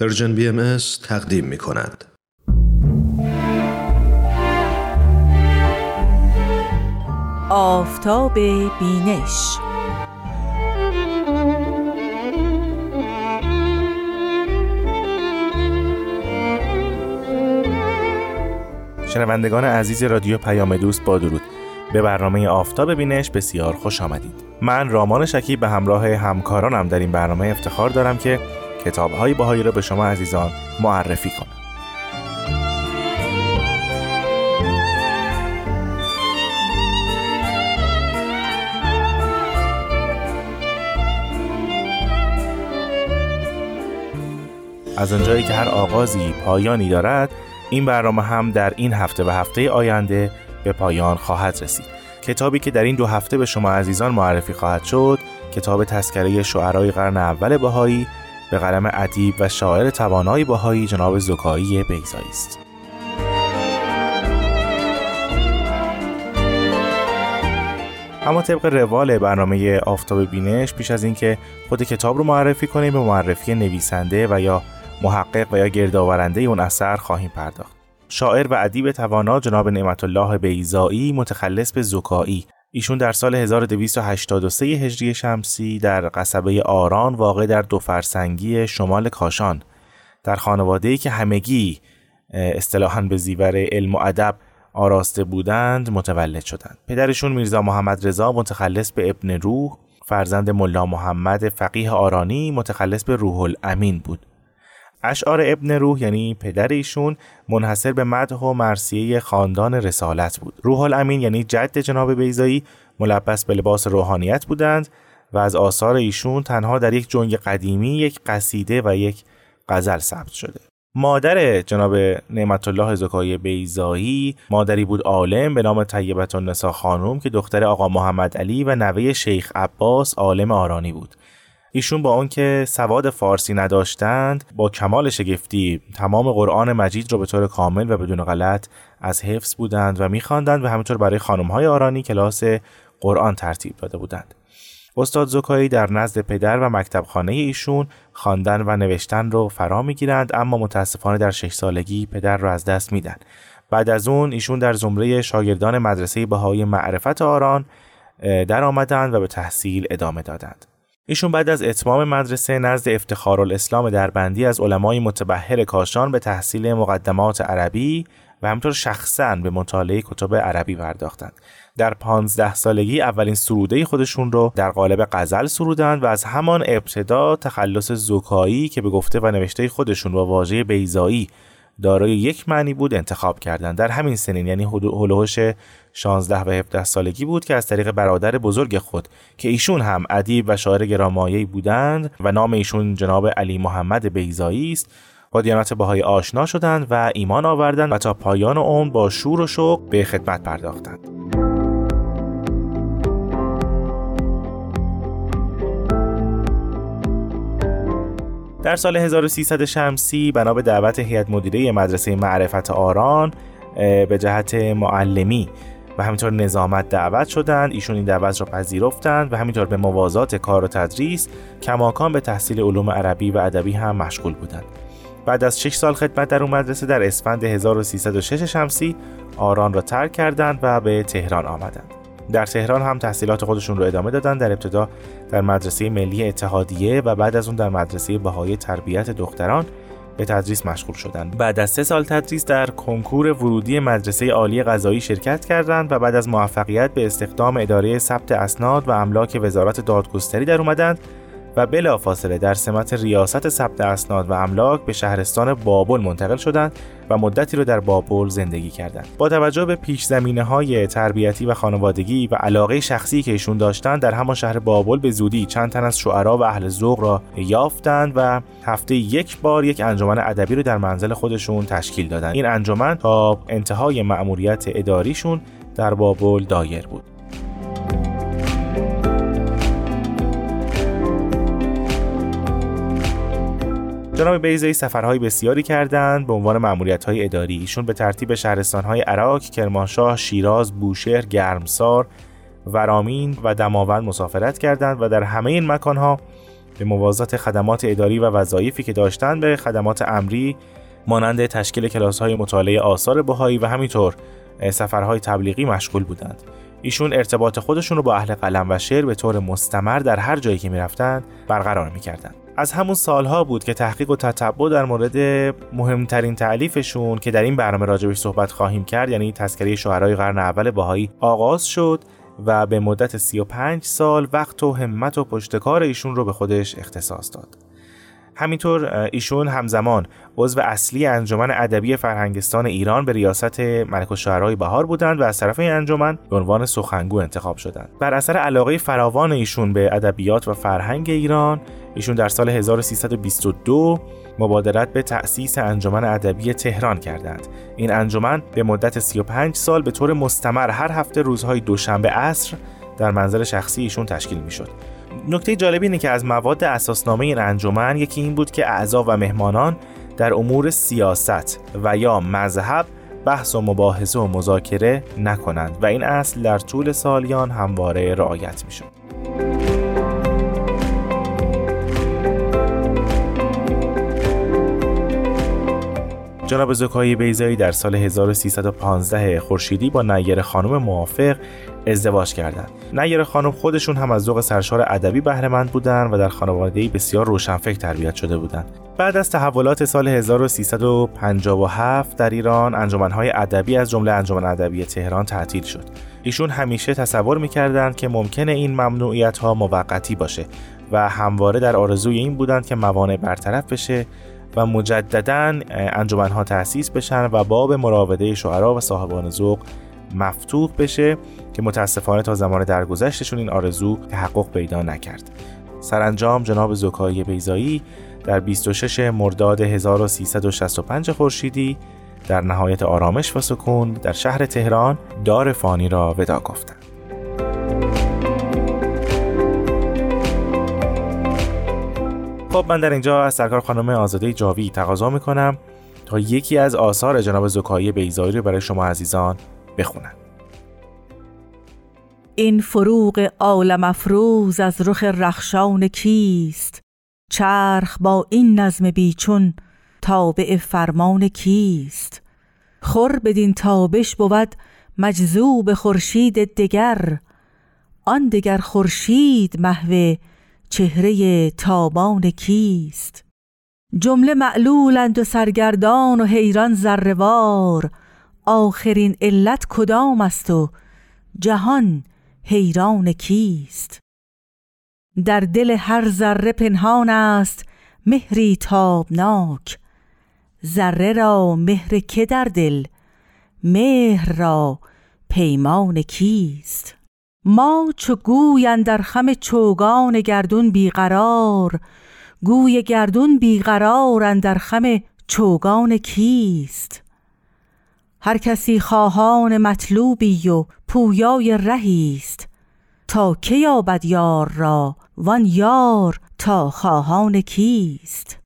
Persian BMS تقدیم می کند. آفتاب بینش. شنوندگان عزیز رادیو پیام دوست با درود. به برنامه آفتاب بینش بسیار خوش آمدید. من رامان شکیب به همراه همکارانم در این برنامه افتخار دارم که کتاب های باهایی را به شما عزیزان معرفی کنم. از آنجایی که هر آغازی پایانی دارد این برنامه هم در این هفته و هفته آینده به پایان خواهد رسید. کتابی که در این دو هفته به شما عزیزان معرفی خواهد شد کتاب تذکره شعرای قرن اول بهایی به قلم ادیب و شاعر توانای بهایی جناب زکایی بیزایی است. اما طبق روال برنامه آفتاب بینش پیش از اینکه خود کتاب رو معرفی کنیم به معرفی نویسنده و یا محقق و یا گردآورنده اون اثر خواهیم پرداخت. شاعر و ادیب توانا جناب نعمت الله بیزایی متخلص به زکایی ایشون در سال 1283 هجری شمسی در قصبه آران واقع در دو فرسنگی شمال کاشان در خانواده‌ای که همگی اصطلاحاً به زیور علم و ادب آراسته بودند متولد شدند. پدرشون میرزا محمد رضا متخلص به ابن روح، فرزند ملا محمد فقیه آرانی متخلص به روح الامین بود. اشعار ابن روح یعنی پدر ایشون منحصر به مدح و مرسیه خاندان رسالت بود. روح الامین یعنی جد جناب بیزایی ملبس به لباس روحانیت بودند و از آثار ایشون تنها در یک جنگ قدیمی یک قصیده و یک غزل ثبت شده. مادر جناب نعمت الله زکای بیزایی مادری بود عالم به نام طیبت النسا خانوم که دختر آقا محمد علی و نوه شیخ عباس عالم آرانی بود. ایشون با آنکه سواد فارسی نداشتند با کمال شگفتی تمام قرآن مجید را به طور کامل و بدون غلط از حفظ بودند و میخواندند و همینطور برای های آرانی کلاس قرآن ترتیب داده بودند. استاد زکایی در نزد پدر و مکتبخانه ایشون خواندن و نوشتن رو فرا می‌گیرند اما متاسفانه در شش سالگی پدر را از دست میدن. بعد از اون ایشون در زمره شاگردان مدرسه بهایی معرفت آران در آمدند و به تحصیل ادامه دادند. ایشون بعد از اتمام مدرسه نزد افتخار الاسلام دربندی از علمای متبهر کاشان به تحصیل مقدمات عربی و همطور شخصا به مطالعه کتب عربی پرداختند. در پانزده سالگی اولین سروده خودشون رو در قالب غزل سرودند و از همان ابتدا تخلص زکایی که به گفته و نوشته خودشون با واژه بیزایی دارای یک معنی بود انتخاب کردند در همین سنین یعنی هلوهش 16 و 17 سالگی بود که از طریق برادر بزرگ خود که ایشون هم ادیب و شاعر گرامایی بودند و نام ایشون جناب علی محمد بیزایی است با دیانت بهای آشنا شدند و ایمان آوردند و تا پایان عمر با شور و شوق به خدمت پرداختند. در سال 1300 شمسی بنا به دعوت هیئت مدیره مدرسه معرفت آران به جهت معلمی و همینطور نظامت دعوت شدند. ایشون این دعوت را پذیرفتند و همینطور به موازات کار و تدریس کماکان به تحصیل علوم عربی و ادبی هم مشغول بودند. بعد از 6 سال خدمت در اون مدرسه در اسفند 1306 شمسی آران را ترک کردند و به تهران آمدند. در تهران هم تحصیلات خودشون رو ادامه دادن در ابتدا در مدرسه ملی اتحادیه و بعد از اون در مدرسه بهای تربیت دختران به تدریس مشغول شدند. بعد از سه سال تدریس در کنکور ورودی مدرسه عالی غذایی شرکت کردند و بعد از موفقیت به استخدام اداره ثبت اسناد و املاک وزارت دادگستری در اومدند و بلافاصله در سمت ریاست ثبت اسناد و املاک به شهرستان بابل منتقل شدند و مدتی را در بابل زندگی کردند. با توجه به پیش زمینه های تربیتی و خانوادگی و علاقه شخصی که ایشون داشتند در همان شهر بابل به زودی چند تن از شعرا و اهل ذوق را یافتند و هفته یک بار یک انجمن ادبی رو در منزل خودشون تشکیل دادند. این انجمن تا انتهای مأموریت اداریشون در بابل دایر بود. جناب بیزایی سفرهای بسیاری کردند به عنوان های اداری ایشون به ترتیب شهرستانهای عراق، کرمانشاه، شیراز، بوشهر، گرمسار، ورامین و دماوند مسافرت کردند و در همه این مکانها به موازات خدمات اداری و وظایفی که داشتند به خدمات امری مانند تشکیل کلاس های مطالعه آثار بهایی و همینطور سفرهای تبلیغی مشغول بودند. ایشون ارتباط خودشون رو با اهل قلم و شعر به طور مستمر در هر جایی که می‌رفتند برقرار می‌کردند. از همون سالها بود که تحقیق و تتبع در مورد مهمترین تعلیفشون که در این برنامه راجبش صحبت خواهیم کرد یعنی تذکره شعرهای قرن اول باهایی آغاز شد و به مدت 35 سال وقت و همت و پشتکار ایشون رو به خودش اختصاص داد. همینطور ایشون همزمان عضو اصلی انجمن ادبی فرهنگستان ایران به ریاست ملک الشعرای بهار بودند و از طرف این انجمن به عنوان سخنگو انتخاب شدند. بر اثر علاقه فراوان ایشون به ادبیات و فرهنگ ایران، ایشون در سال 1322 مبادرت به تأسیس انجمن ادبی تهران کردند. این انجمن به مدت 35 سال به طور مستمر هر هفته روزهای دوشنبه عصر در منزل شخصی ایشون تشکیل می‌شد. نکته جالب اینه که از مواد اساسنامه این انجمن یکی این بود که اعضا و مهمانان در امور سیاست و یا مذهب بحث و مباحثه و مذاکره نکنند و این اصل در طول سالیان همواره رعایت می‌شد. جناب زکایی بیزایی در سال 1315 خورشیدی با نیر خانم موافق ازدواج کردند. نیر خانم خودشون هم از ذوق سرشار ادبی بهرهمند بودند و در خانواده‌ای بسیار روشنفکر تربیت شده بودند. بعد از تحولات سال 1357 در ایران انجمنهای ادبی از جمله انجمن ادبی تهران تعطیل شد. ایشون همیشه تصور می‌کردند که ممکنه این ممنوعیت ها موقتی باشه و همواره در آرزوی این بودند که موانع برطرف بشه و مجددا ها تأسیس بشن و باب مراوده شعرا و صاحبان ذوق مفتوح بشه که متاسفانه تا زمان درگذشتشون این آرزو تحقق پیدا نکرد سرانجام جناب زکایی بیزایی در 26 مرداد 1365 خورشیدی در نهایت آرامش و سکون در شهر تهران دار فانی را ودا گفتند. خب من در اینجا از سرکار خانم آزاده جاوی تقاضا می‌کنم تا یکی از آثار جناب زکایی بیزایی رو برای شما عزیزان بخونم. این فروغ عالم افروز از رخ رخشان کیست؟ چرخ با این نظم بیچون تابع فرمان کیست؟ خور بدین تابش بود مجذوب خورشید دگر آن دگر خورشید محو چهره تابان کیست؟ جمله معلولند و سرگردان و حیران زروار آخرین علت کدام است و جهان حیران کیست؟ در دل هر ذره پنهان است مهری تابناک. ذره را مهر که در دل؟ مهر را پیمان کیست؟ ما چو گوی در خم چوگان گردون بیقرار گوی گردون بیقرار در خم چوگان کیست؟ هر کسی خواهان مطلوبی و پویای رهیست تا که یابد یار را وان یار تا خواهان کیست؟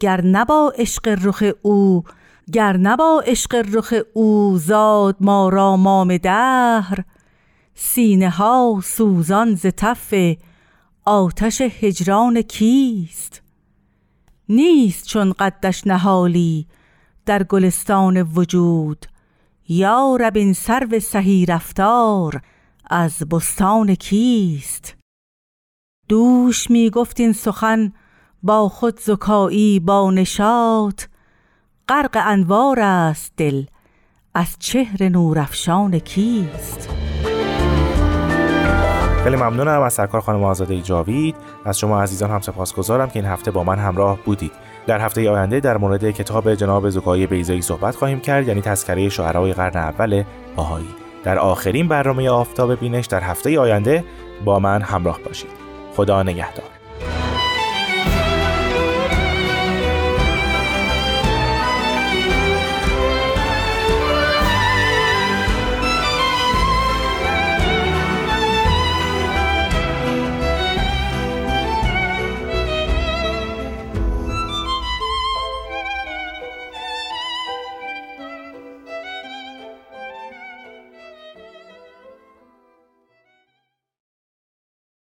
گر نبا عشق رخ او گر نبا عشق رخ او زاد ما را مام دهر سینه ها سوزان ز تف آتش هجران کیست؟ نیست چون قدش نهالی در گلستان وجود یا رب این سرو سهی رفتار از بستان کیست؟ دوش می گفت این سخن با خود زکایی با نشاط غرق انوار است دل از چهر نورافشان کیست؟ خیلی ممنونم از سرکار خانم آزاده جاوید از شما عزیزان هم سپاسگزارم که این هفته با من همراه بودید. در هفته آینده در مورد کتاب جناب زکای بیزایی صحبت خواهیم کرد یعنی تذکره شعرهای قرن اول باهایی در آخرین برنامه آفتاب بینش در هفته آینده با من همراه باشید. خدا نگهدار.